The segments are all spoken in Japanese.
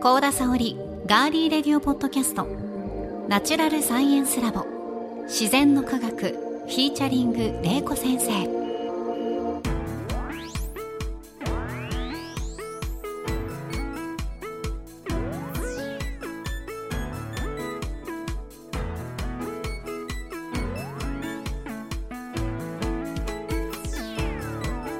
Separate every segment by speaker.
Speaker 1: 高田沙織ガーリーレディオポッドキャスト。ナチュラルサイエンスラボ。自然の科学。フィーチャリング玲子先生。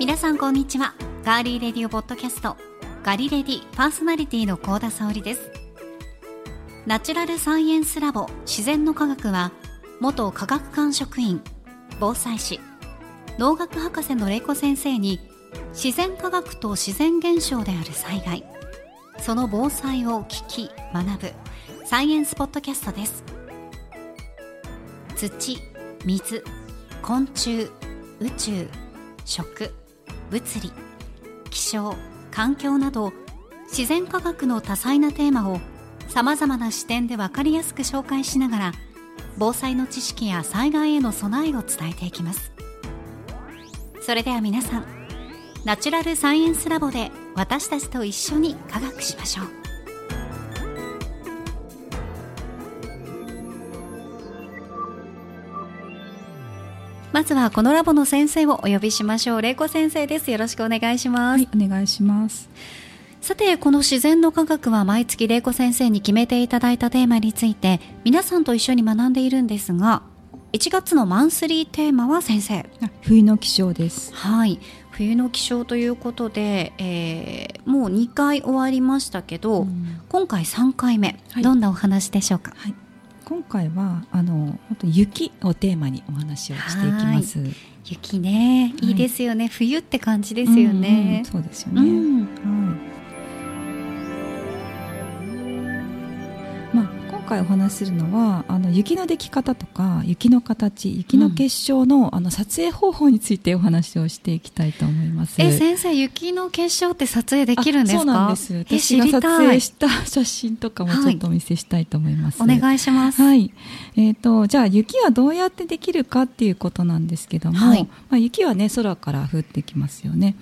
Speaker 1: 皆さんこんにちは。ガーリーレディオポッドキャスト。ガリレディパーソナリティの高田沙織です。ナチュラルサイエンスラボ自然の科学は元科学館職員防災士。農学博士の玲子先生に自然科学と自然現象である災害。その防災を聞き学ぶサイエンスポッドキャストです。土水昆虫宇宙食物理気象環境など自然科学の多彩なテーマをさまざまな視点で分かりやすく紹介しながら防災の知識や災害への備えを伝えていきます。それでは皆さんナチュラルサイエンスラボで私たちと一緒に科学しましょう。まずはこのラボの先生をお呼びしましょう。玲子先生です。よろしくお願いします、
Speaker 2: はい、お願いします。
Speaker 1: さてこの自然の科学は毎月玲子先生に決めていただいたテーマについて皆さんと一緒に学んでいるんですが1月のマンスリーテーマは先生。
Speaker 2: あ冬の気象です。
Speaker 1: はい。冬の気象ということで、えーもう2回終わりましたけど、
Speaker 2: うん。
Speaker 1: 今回3回目、
Speaker 2: はい。
Speaker 1: どんなお話でしょうか？
Speaker 2: はい。今回はあの本当雪をテーマにお話をしていきます。
Speaker 1: 雪ねいいですよね、冬って感じですよね
Speaker 2: うんうんそうですよ
Speaker 1: う
Speaker 2: ね。
Speaker 1: ん
Speaker 2: はい。回お話しするのはあの雪のでき方とか雪の形、雪の結晶の、あの撮影方法についてお話をしていきたいと思います。
Speaker 1: え先生雪の結晶って撮影できるんですか？
Speaker 2: あそうなんです。
Speaker 1: え
Speaker 2: 私が撮影した写真とかもちょっとお見せしたいと思います。
Speaker 1: お願いします、
Speaker 2: はい。えっ、と、じゃあ雪はどうやってできるかっていうことなんですけども、
Speaker 1: はい
Speaker 2: まあ、雪はね、空から降ってきますよね。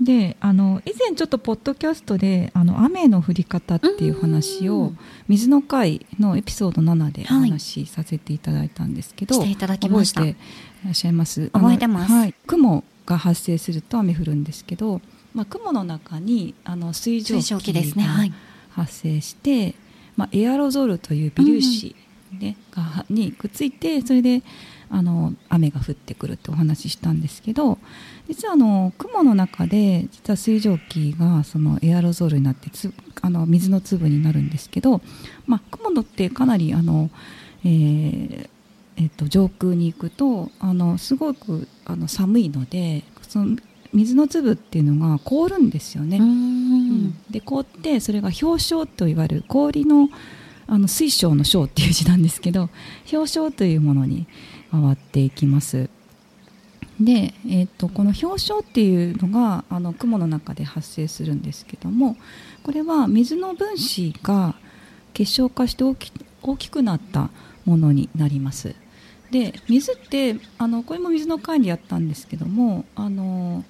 Speaker 2: で、あの、以前ちょっとポッドキャストで、あの、雨の降り方っていう話を
Speaker 1: うん、
Speaker 2: 水の会のエピソード7でお
Speaker 1: はい。
Speaker 2: 話しさせていただいたんですけど、
Speaker 1: していただきました。
Speaker 2: 覚えていらっしゃいます？
Speaker 1: 覚えてます。
Speaker 2: はい。雲が発生すると雨降るんですけど、まあ、雲の中に、あの、水蒸
Speaker 1: 気ですね。
Speaker 2: が
Speaker 1: はい。
Speaker 2: 発生して、まあ、エアロゾルという微粒子、ねがにくっついてそれであの雨が降ってくるってお話ししたんですけど実はあの雲の中で実は水蒸気がそのエアロゾルになってつあの水の粒になるんですけど、まあ、雲のってかなりあの、えーえっと上空に行くとあのすごくあの寒いのでその水の粒っていうのが凍るんですよね。
Speaker 1: う
Speaker 2: んで凍ってそれが氷晶といわれる氷のあの水晶の晶っていう字なんですけど氷晶というものに変わっていきます。で、えー、とこの氷床っていうのがあの雲の中で発生するんですけどもこれは水の分子が結晶化して大き大きくなったものになります。で水ってあのこれも水の管理やったんですけどもあの、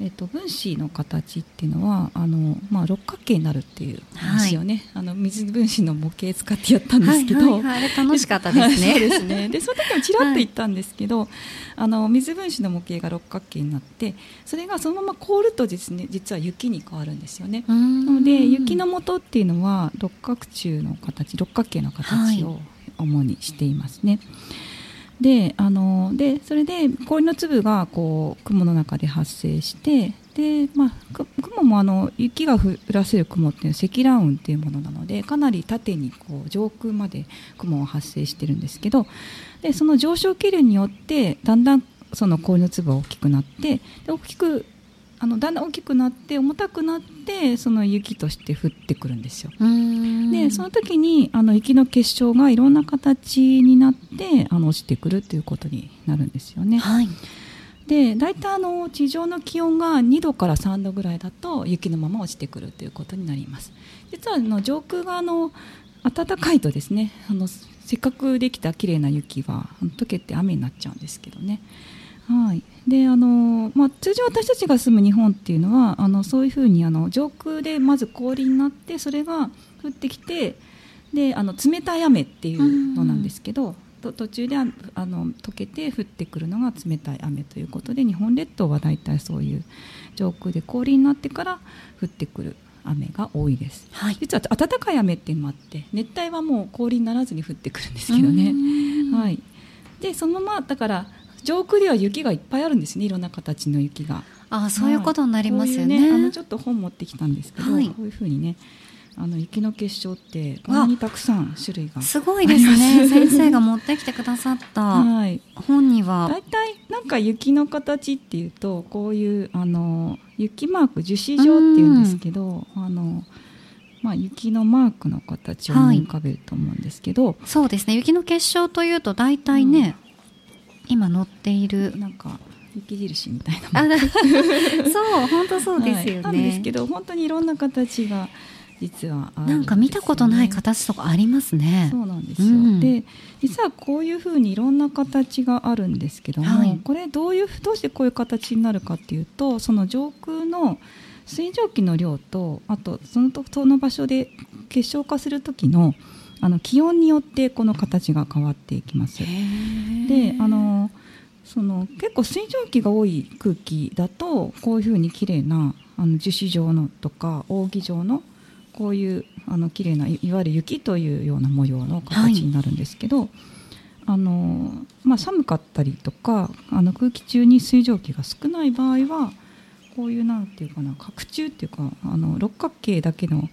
Speaker 2: えっと分子の形っていうのはあの、まあ、六角形になるっていう話をね、あの水分子の模型使ってやったんですけど、
Speaker 1: はいはいはい、あれ楽しかったですね。
Speaker 2: ですね。で、その時もちらっと言ったんですけど、あの水分子の模型が六角形になって、それがそのまま凍るとですね、実は雪に変わるんですよね。なので雪の元っていうのは六角柱の形、六角形の形を主にしていますね。で、あのでそれで氷の粒がこう雲の中で発生して、で、まあ雲もあの雪が降らせる雲っていうのは積乱雲っていうものなので、かなり縦にこう上空まで雲が発生してるんですけど、でその上昇気流によってだんだんその氷の粒が大きくなって、で大きくあのだんだん大きくなって重たくなってその雪として降ってくるんですよ。でその時にあの雪の結晶がいろんな形になってあの落ちてくるということになるんですよね。
Speaker 1: はい
Speaker 2: で大体あの地上の気温が2度から3度ぐらいだと雪のまま落ちてくるということになります。実はあの上空があの暖かいとですねあのせっかくできた綺麗な雪は溶けて雨になっちゃうんですけどね。はい。であのまあ、通常私たちが住む日本っていうのはあのそういうふうにあの上空でまず氷になってそれが降ってきてであの冷たい雨っていうのなんですけど、と途中でああの溶けて降ってくるのが冷たい雨ということで日本列島は大体そういう上空で氷になってから降ってくる雨が多いです、
Speaker 1: はい。
Speaker 2: 実は暖かい雨っていうのもあって熱帯はもう氷にならずに降ってくるんですけどね、はい、でそのままだから上空では雪がいっぱいあるんですねいろんな形の雪が。
Speaker 1: ああそういうことになりますよね,、
Speaker 2: こういうあのちょっと本持ってきたんですけど、
Speaker 1: はい。
Speaker 2: こういうふうにねあの雪の結晶ってこんなにたくさん種類が
Speaker 1: すごいですね。先生が持ってきてくださった。
Speaker 2: はい。
Speaker 1: 本には。
Speaker 2: 大体なんか雪の形っていうとこういうあの雪マーク樹脂状っていうんですけど、あのまあ、雪のマークの形を思い浮かべると思うんですけど、
Speaker 1: そうですね。雪の結晶というと大体ね、今載っている。
Speaker 2: なんか雪印みたいな。
Speaker 1: そう本当そうですよね、
Speaker 2: はい。なんですけど本当にいろんな形が実はある
Speaker 1: なんか見たことない形とかありますね。
Speaker 2: そうなんですよ、
Speaker 1: うん。
Speaker 2: で実はこういうふうにいろんな形があるんですけども、
Speaker 1: はい。
Speaker 2: これどういうどうしてこういう形になるかっていうとその上空の水蒸気の量とあとそのとその場所で結晶化する時のあの気温によってこの形が変わっていきます。であのその結構水蒸気が多い空気だとこういうふうに綺麗なあの樹脂状のとか扇状のこういうあの綺麗ないいわゆる雪というような模様の形になるんですけど、あのまあ、寒かったりとかあの空気中に水蒸気が少ない場合はこういうなんていうかな角柱っていうかあの六角形だけの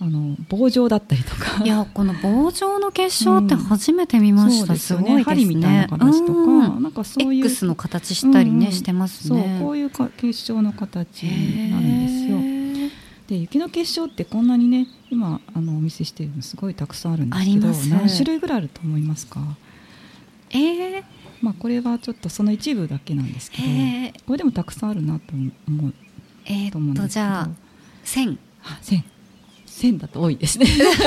Speaker 2: あの棒状だったりとか。
Speaker 1: いやこの棒状の結晶って初めて見ました、
Speaker 2: そうですよ
Speaker 1: ごいですね。
Speaker 2: 針みたいな形とか、
Speaker 1: うん。
Speaker 2: なんかそういう
Speaker 1: X の形したりね、
Speaker 2: うん。
Speaker 1: してます
Speaker 2: そう
Speaker 1: ね
Speaker 2: こういうか結晶の形になるんですよ。で雪の結晶ってこんなにね今あのお見せしているのすごいたくさんあるんですけど何種類ぐらいあると思いますか、
Speaker 1: えー、
Speaker 2: まあ、これはちょっとその一部だけなんですけど
Speaker 1: へー。
Speaker 2: これでもたくさんあるなと思う
Speaker 1: え
Speaker 2: と思うん
Speaker 1: ー、
Speaker 2: ですけど。
Speaker 1: じゃあ1000
Speaker 2: あ千。千だと多いですね。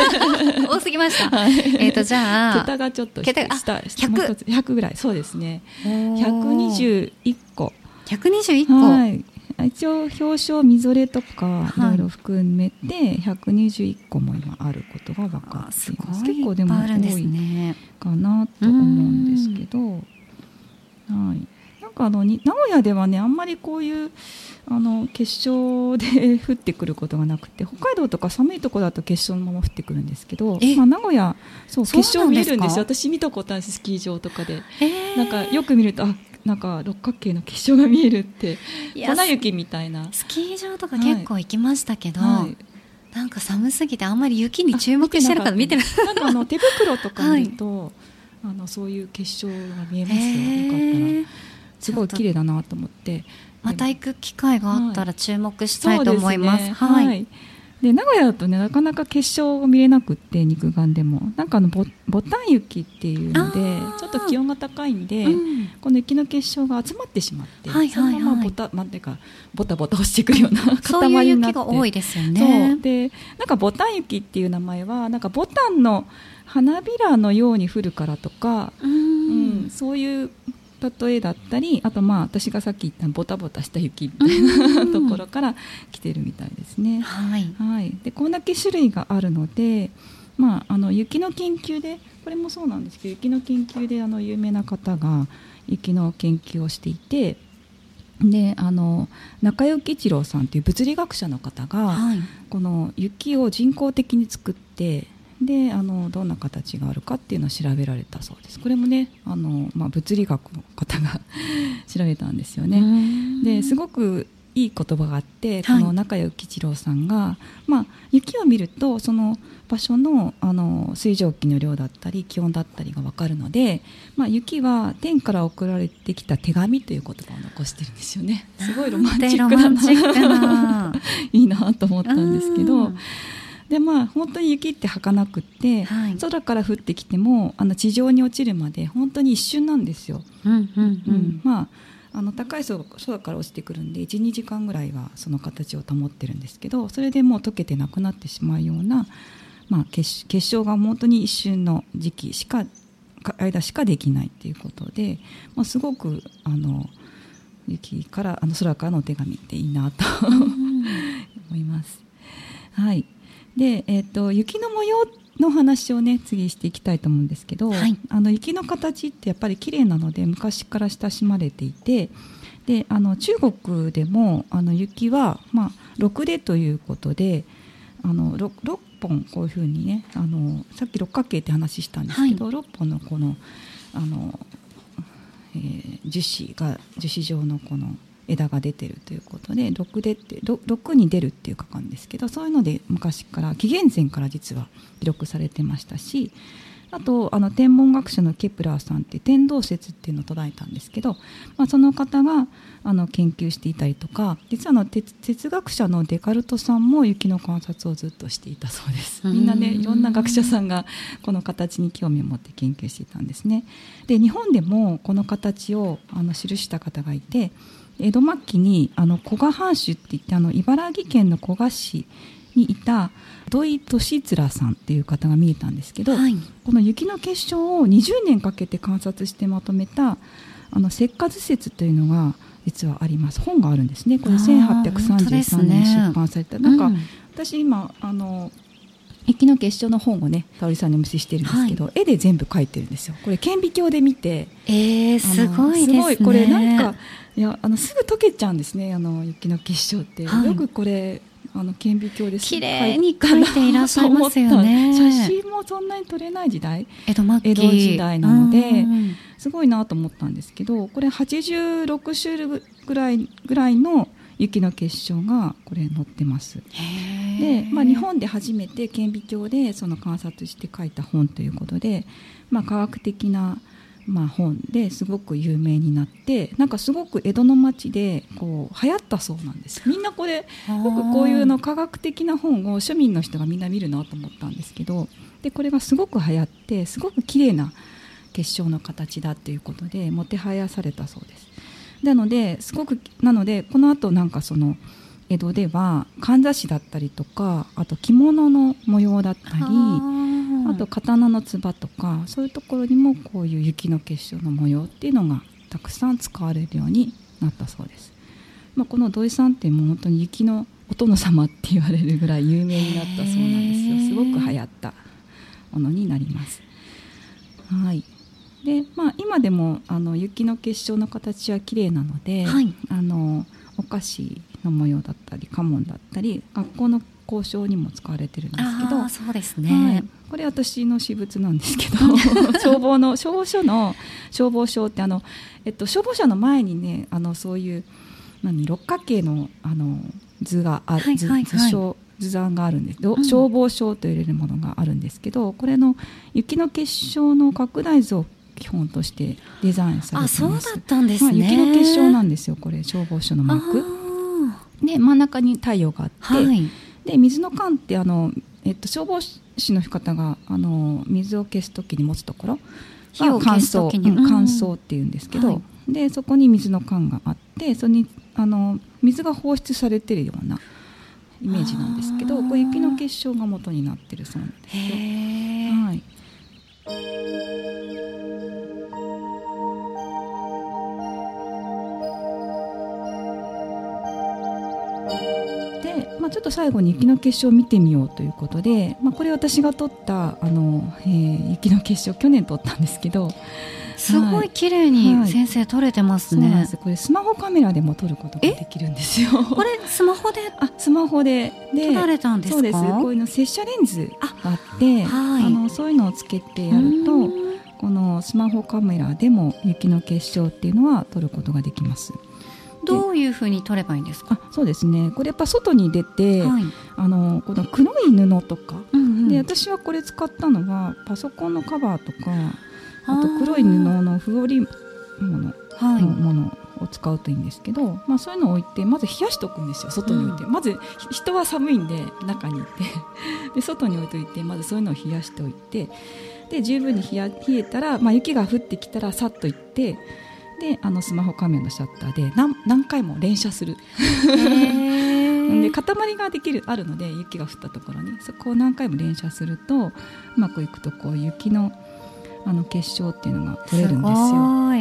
Speaker 1: 多すぎました。
Speaker 2: はい。
Speaker 1: えっとじゃあ
Speaker 2: 桁がちょっと
Speaker 1: 桁があ
Speaker 2: 下
Speaker 1: 100
Speaker 2: もう一つ100ぐらい。そうですね。
Speaker 1: おー。
Speaker 2: 121個。
Speaker 1: 121個、
Speaker 2: はい一応表彰みぞれとかい
Speaker 1: はい。
Speaker 2: ろいろ含めて121個も今あることが分か
Speaker 1: あ
Speaker 2: ってい
Speaker 1: す。ごい。
Speaker 2: ます結構でも多い
Speaker 1: ね
Speaker 2: かなと思うんですけど、はい、なんかあのに名古屋ではねあんまりこういうあの結晶で降ってくることがなくて北海道とか寒いところだと結晶のまま降ってくるんですけど
Speaker 1: え、
Speaker 2: まあ、名古屋そう
Speaker 1: そう
Speaker 2: 結晶見えるんですよ。私見たことあるんですスキー場とかで。
Speaker 1: へー。
Speaker 2: なんかよく見るとあなんか六角形の結晶が見えるって粉雪みたいな。
Speaker 1: スキー場とか結構行きましたけど、
Speaker 2: はい。
Speaker 1: なんか寒すぎてあんまり雪に注目してるから見てない
Speaker 2: なんかあの手袋とか見ると、あのそういう結晶が見えますよ。よかったら。すごい綺麗だなと思って。
Speaker 1: また行く機会があったら注目したいと思います。
Speaker 2: ね。
Speaker 1: はい、
Speaker 2: はい。で名古屋だとねなかなか結晶が見れなくって肉眼でも。なんかあのボボタン雪っていうのでちょっと気温が高いんで、
Speaker 1: うん。
Speaker 2: この雪の結晶が集まってしまって、
Speaker 1: はいはいはい。
Speaker 2: そのままボタなんていうかボタボタ落ちてくるような 塊になって。
Speaker 1: 雪が多いですよ
Speaker 2: そ
Speaker 1: ね
Speaker 2: う。でなんかボタン雪っていう名前はなんかボタンの花びらのように降るからとか、
Speaker 1: う
Speaker 2: うん
Speaker 1: ん
Speaker 2: そういう例えだったりあとまあ私がさっき言ったボタボタした雪みたいな
Speaker 1: うん
Speaker 2: ところから来てるみたいですね。
Speaker 1: はい。
Speaker 2: はい、でこんだけ種類があるので、まあ、あの雪の研究でこれもそうなんですけど雪の研究であの有名な方が雪の研究をしていてであの中井一郎さんという物理学者の方が、
Speaker 1: はい。
Speaker 2: この雪を人工的に作ってであのどんな形があるかっていうのを調べられたそうです。これもねあの、まあ、物理学の方が 調べたんですよね。です
Speaker 1: く
Speaker 2: ごくいい言葉があって、
Speaker 1: はい。
Speaker 2: この中谷吉郎さんが、まあ、雪を見るとその場所のあの水蒸気の量だったり気温だったりが分かるので、まあ、雪は天から送られてきた手紙という言葉を残してるんですよね。すごい
Speaker 1: ロマンチック
Speaker 2: な
Speaker 1: な。
Speaker 2: いいなと思ったんですけど
Speaker 1: うん
Speaker 2: でまあ本当に雪って儚くって、
Speaker 1: はい
Speaker 2: 空から降ってきてもあの地上に落ちるまで本当に一瞬なんですよ。
Speaker 1: うんうんう
Speaker 2: うんん。まああの高い空空から落ちてくるんで12時間ぐらいはその形を保ってるんですけどそれでもう溶けてなくなってしまうような、まあ、結結晶が本当に一瞬の時期しか間しかできないっていうことで、まあ、すごくあの雪からあの空からのお手紙っていいなと 思います。はい、で、えーと、雪の模様の話をね次していきたいと思うんですけど、はい、あの雪の形ってやっぱり綺麗なので昔から親しまれていてであの中国でもあの雪は、まあ、六でということであの 6, 6本こういうふうにねあのさっき六角形って話したんですけど、はい、6本のこのあの、えー、樹脂が樹脂状のこの枝が出てるということで6でって6に出るっていうかかんですけどそういうので昔から紀元前から実は記録されてましたしあとあの天文学者のケプラーさんって天動説っていうのを捉えたんですけど、まあ、その方があの研究していたりとか実はの哲学者のデカルトさんも雪の観察をずっとしていたそうです。みんなねいろんな学者さんがこの形に興味を持って研究していたんですね。で日本でもこの形をあの記した方がいて江戸末期にあの古賀藩主っていってあの茨城県の古賀市にいた土井利貫さんっていう方が見えたんですけど、はい、この雪の結晶を20年かけて観察してまとめたあの石化図説というのが実はあります。本があるんですね。これ1833年出版された、ね、なんか、うん、私今あの雪の結晶の本をね沙織さんにお見せしてるんですけど、はい、絵で全部描いてるんですよ。これ顕微鏡で見て。
Speaker 1: えー、すごいですね。
Speaker 2: これなんかいやあのすぐ溶けちゃうんですね。あの雪の結晶って、はい、よくこれあの顕微鏡です
Speaker 1: 綺麗に描いていらっしゃいますよね。
Speaker 2: 写真もそんなに撮れない時代。江戸末期。江戸時代なのですごいなと思ったんですけどこれ86種類ぐらいぐらいの雪の結晶がこれ載ってますで、まあ、日本で初めて顕微鏡でその観察して書いた本ということで、まあ、科学的なまあ、本ですごく有名になってなんかすごく江戸の町でこう流行ったそうなんです。みんなこれ僕こういうの科学的な本を庶民の人がみんな見るなと思ったんですけどでこれがすごく流行ってすごく綺麗な結晶の形だっていうことでもてはやされたそうです。なのですごくなのでこのあとなんかその江戸ではかんざしだったりとかあと着物の模様だったりあと刀のつばとかそういうところにもこういう雪の結晶の模様っていうのがたくさん使われるようになったそうです、まあ、この土井さんってもう本当に雪のお殿様って言われるぐらい有名になったそうなんですよ。すごく流行ったものになります。はい。でまあ、今でもあの雪の結晶の形は綺麗なので、はい、あのお菓子の模様だったり家紋だったり学校の交渉にも使われてるんですけど
Speaker 1: そうですね、はい、
Speaker 2: これ私の私物なんですけど 消防の消防署の消防署ってあの、えっと、消防車の前にねあのそういう何六角形のあの図がある、はいはいはい、図図図案があるんです、うん、消防署と入れるものがあるんですけどこれの雪の結晶の拡大図を基本としてデザインされてます。あそうだ
Speaker 1: ったんですね、
Speaker 2: まあ、雪の結晶なんですよこれ消防署のマー。クで真ん中に太陽があって、はい、で水の缶ってあの、えっと、消防士の方があの水を消す時に持つところが乾燥、乾燥っていうんですけど、はい、でそこに水の缶があってそれにあの水が放出されてるようなイメージなんですけどこ雪の結晶が元になってるそうなんですよ。はいまあ、ちょっと最後に雪の結晶を見てみようということで、まあ、これ私が撮ったあの、えー、雪の結晶去年撮ったんですけど
Speaker 1: すごい綺麗に先生撮れてますね、はい、
Speaker 2: これスマホカメラでも撮ることができるんですよ。
Speaker 1: これスマホで？
Speaker 2: あスマホで。
Speaker 1: で撮られたんです
Speaker 2: そうです。こういうの接写レンズがあってはい、あのそういうのをつけてやるとこのスマホカメラでも雪の結晶っていうのは撮ることができます
Speaker 1: どういうふうに取ればいいんですか？
Speaker 2: そうですね。これやっぱ外に出て、はい、あのこの黒い布とか、うんうん、で私はこれ使ったのはパソコンのカバーとかあと黒い布のフ織り物。のものを使うといいんですけど、まあ、そういうのを置いてまず冷やしておくんですよ。外に置いて、うん、まず人は寒いんで中にいて。で外に置いといてまずそういうのを冷やしておいて。で十分に冷えたら、まあ、雪が降ってきたらさっと行ってであのスマホカメラのシャッターで何何回も連写する。で塊ができるあるので雪が降ったところに。そこを何回も連写するとうまくいくとこう雪のあの結晶っていうのが取れるんですよ。は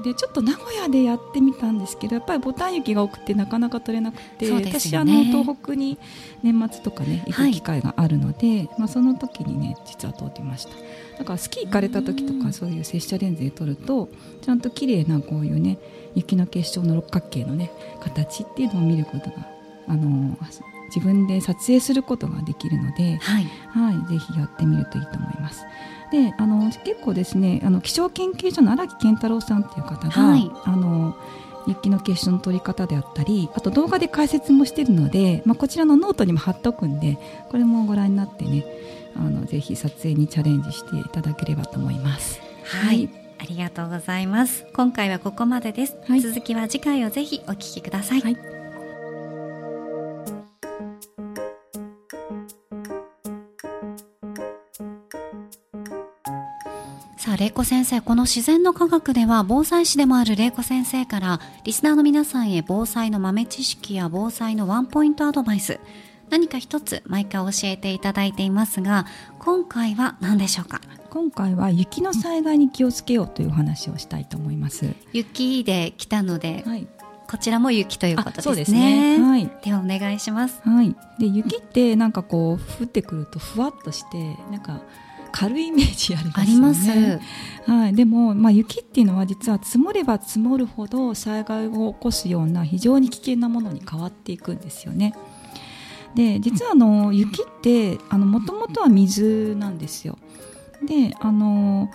Speaker 2: い、でちょっと名古屋でやってみたんですけどやっぱりボタン雪が多くてなかなか取れなくて、ね、私あの東北に年末とかね行く機会があるので、はい、まあ、その時にね実は通ってました。だからスキー行かれた時とかそういう拙者レンズで撮るとちゃんと綺麗なこういうね雪の結晶の六角形のね形っていうのを見ることがあの自分で撮影することができるので、はい、はい、ぜひやってみるといいと思います。であの結構ですねあの気象研究所の荒木健太郎さんという方が、はい、あの雪の結晶の取り方であったりあと動画で解説もしているので、まあ、こちらのノートにも貼っておくんでこれもご覧になってねあのぜひ撮影にチャレンジしていただければと思います。
Speaker 1: はい、はい、ありがとうございます。今回はここまでです。はい、続きは次回をぜひお聞きください。はいあ、玲子先生、この自然の科学では防災士でもある玲子先生からリスナーの皆さんへ防災の豆知識や防災のワンポイントアドバイス何か一つ毎回教えていただいていますが今回は何でしょうか？
Speaker 2: 今回は雪の災害に気をつけようという話をしたいと思います
Speaker 1: 雪で来たので、はい、こちらも雪ということですね。ですねはい。ではお願いします。
Speaker 2: はい。で雪ってなんかこう降ってくるとふわっとしてなんか軽いイメージありますよね。あります。はい。でも、まあ、雪っていうのは実は積もれば積もるほど災害を起こすような非常に危険なものに変わっていくんですよね。で、実はあの雪ってあのもともとは水なんですよ。で、あの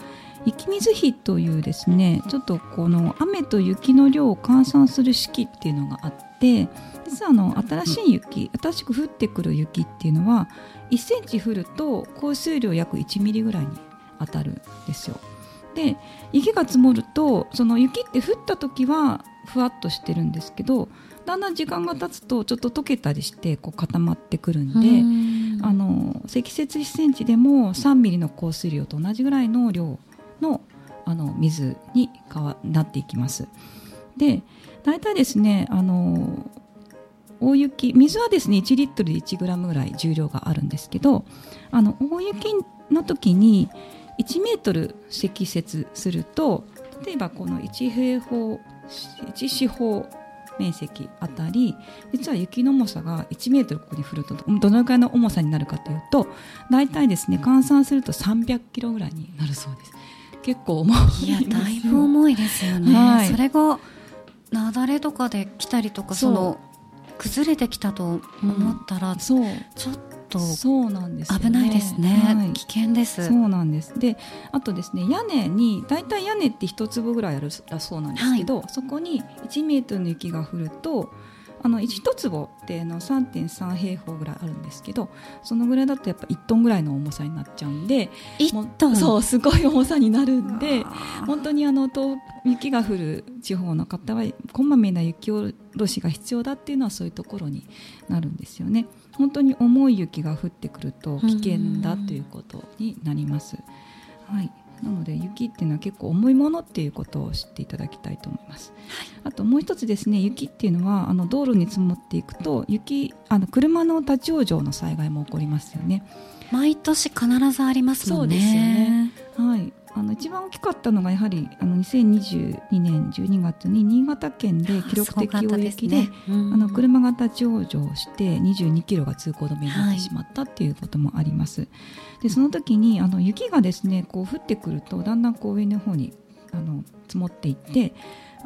Speaker 2: 雪水比というですね、ちょっとこの雨と雪の量を換算する式っていうのがあって。実はあの新しい雪新しく降ってくる雪っていうのは1センチ降ると降水量約1ミリぐらいに当たるんですよ。で雪が積もるとその雪って降った時はふわっとしてるんですけどだんだん時間が経つとちょっと溶けたりしてこう固まってくるんであの積雪1センチでも3ミリの降水量と同じぐらいの量のあの水に変わなっていきます。で大体ですねあの大雪水はですね1リットルで1グラムぐらい重量があるんですけどあの大雪の時に1メートル積雪すると例えばこの1平方1四方面積あたり実は雪の重さが1メートルここに降るとどのくらいの重さになるかというと大体ですね換算すると300キロぐらいになるそうです結構重いいや
Speaker 1: だいぶ重いですよね、はい、それが雪崩とかで来たりとかその崩れてきたと思ったら、うん、そう。ちょっとそうなんです、ね、危ないですね、はい、危険です。
Speaker 2: そうなんです。であとですね屋根に大体屋根って一粒ぐらいあるらそうなんですけど、はい、そこに1メートルの雪が降るとあの1坪っての3.3平方ぐらいあるんですけどそのぐらいだとやっぱ1トンぐらいの重さになっちゃうんで
Speaker 1: 1トン？
Speaker 2: そうすごい重さになるんで本当にあの雪が降る地方の方はこまめな雪下ろしが必要だっていうのはそういうところになるんですよね。本当に重い雪が降ってくると危険だということになります。はいなので雪っていうのは結構重いものっていうことを知っていただきたいと思います。はい、あともう一つですね雪っていうのはあの道路に積もっていくと雪あの車の立ち往生の災害も起こりますよね。
Speaker 1: 毎年必ずありますもんね。そうですよね。
Speaker 2: はい。あの一番大きかったのがやはりあの2022年12月に新潟県で記録的大雪で、ね、あの車が立ち往生して22キロが通行止めになってしまったっていうこともあります。はい、でその時にあの雪がですねこう降ってくるとだんだんこう上の方にあの積もっていって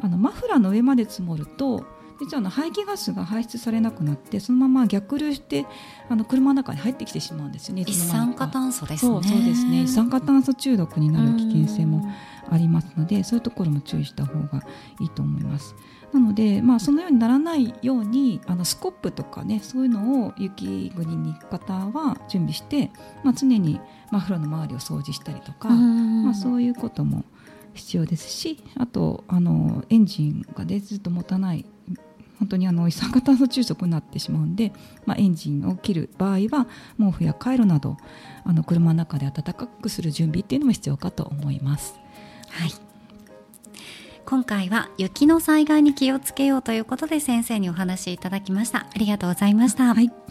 Speaker 2: あのマフラーの上まで積もると実はあの排気ガスが排出されなくなってそのまま逆流してあの車の中に入ってきてしまうんですよね
Speaker 1: 一酸化炭素ですね。
Speaker 2: そうですね。一酸化炭素中毒になる危険性もありますのでそういうところも注意した方がいいと思います。なので、まあ、そのようにならないようにあのスコップとかねそういうのを雪国に行く方は準備して、まあ、常にマフラーの周りを掃除したりとか、まあ、そういうことも必要ですしあとあのエンジンが、ね、ずっと持たない本当にあの一酸化炭素中毒になってしまうんで、まあ、エンジンを切る場合は毛布やカイロなどあの車の中で暖かくする準備っていうのも必要かと思います。
Speaker 1: はい。今回は雪の災害に気をつけようということで先生にお話しいただきました。ありがとうございました、はい、こ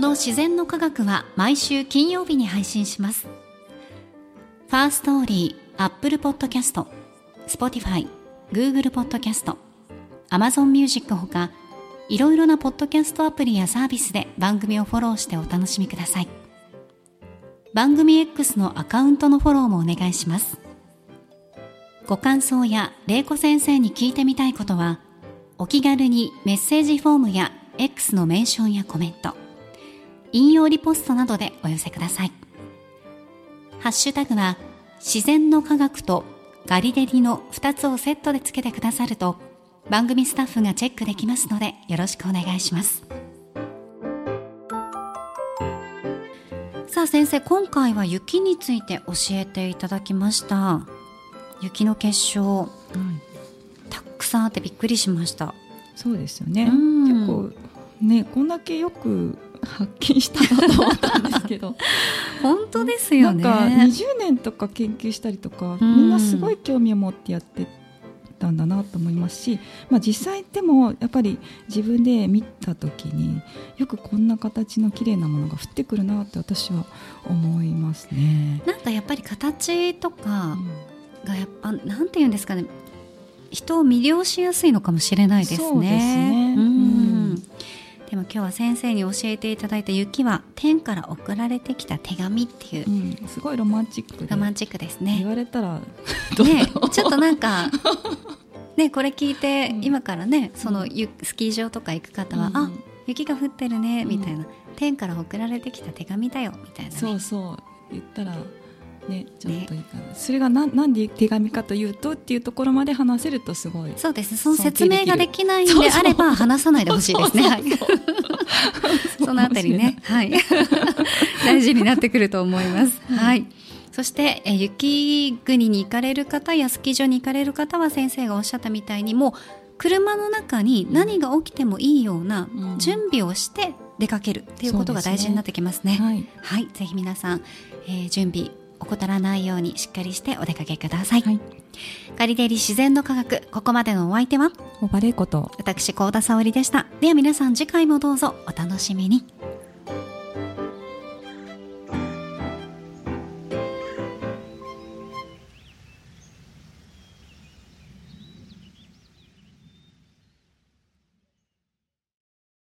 Speaker 1: この自然の科学は毎週金曜日に配信します。ファーストーリー、 Apple Podcast、Spotify、Google Podcast、Amazon Music ほかいろいろなポッドキャストアプリやサービスで番組をフォローしてお楽しみください。番組 X のアカウントのフォローもお願いします。ご感想や玲子先生に聞いてみたいことはお気軽にメッセージフォームや X のメンションやコメント引用リポストなどでお寄せください。ハッシュタグは自然の科学とガリデリの2つをセットでつけてくださると番組スタッフがチェックできますのでよろしくお願いします。さあ先生今回は雪について教えていただきました。雪の結晶、たくさんあってびっくりしました。
Speaker 2: そうですよね。結構ねこんだけよく発見したなと思ったんですけど。
Speaker 1: 本当ですよね。
Speaker 2: なんか20年とか研究したりとか、みんなすごい興味を持ってやってたんだなと思いますし、まあ、実際でもやっぱり自分で見た時によくこんな形の綺麗なものが降ってくるなって私は思いますね。
Speaker 1: なんかやっぱり形とかがやっぱ、うん、なんていうんですかね。人を魅了しやすいのかもしれないですね。そうですね、今日は先生に教えていただいた雪は天から送られてきた手紙っていう、
Speaker 2: うん、すごいロマンチック
Speaker 1: ロマンチックですね。
Speaker 2: 言われたらね
Speaker 1: ちょっとなんか ねこれ聞いて、うん、今からねそのスキー場とか行く方は、うん、あ雪が降ってるねみたいな、天から送られてきた手紙だよみたいな、ね、
Speaker 2: そうそう。言ったらね、ちょっといいかな、ね、それがななんで手紙かというとっていうところまで話せるとすごい。
Speaker 1: そうですその説明ができないんであれば話さないでほしいですね。そのあたりね、はい、大事になってくると思います。はい、そしてえ雪国に行かれる方やスキー場に行かれる方は先生がおっしゃったみたいにもう車の中に何が起きてもいいような準備をして出かけるっていうことが大事になってきますね。すね。はい、はい、ぜひ皆さん、えー、準備怠らないようにしっかりしてお出かけください。はい、ガリデリ自然の科学、ここまでのお相手は、
Speaker 2: オバレーこと、
Speaker 1: 私、高田沙織でした。では皆さん次回もどうぞお楽しみに。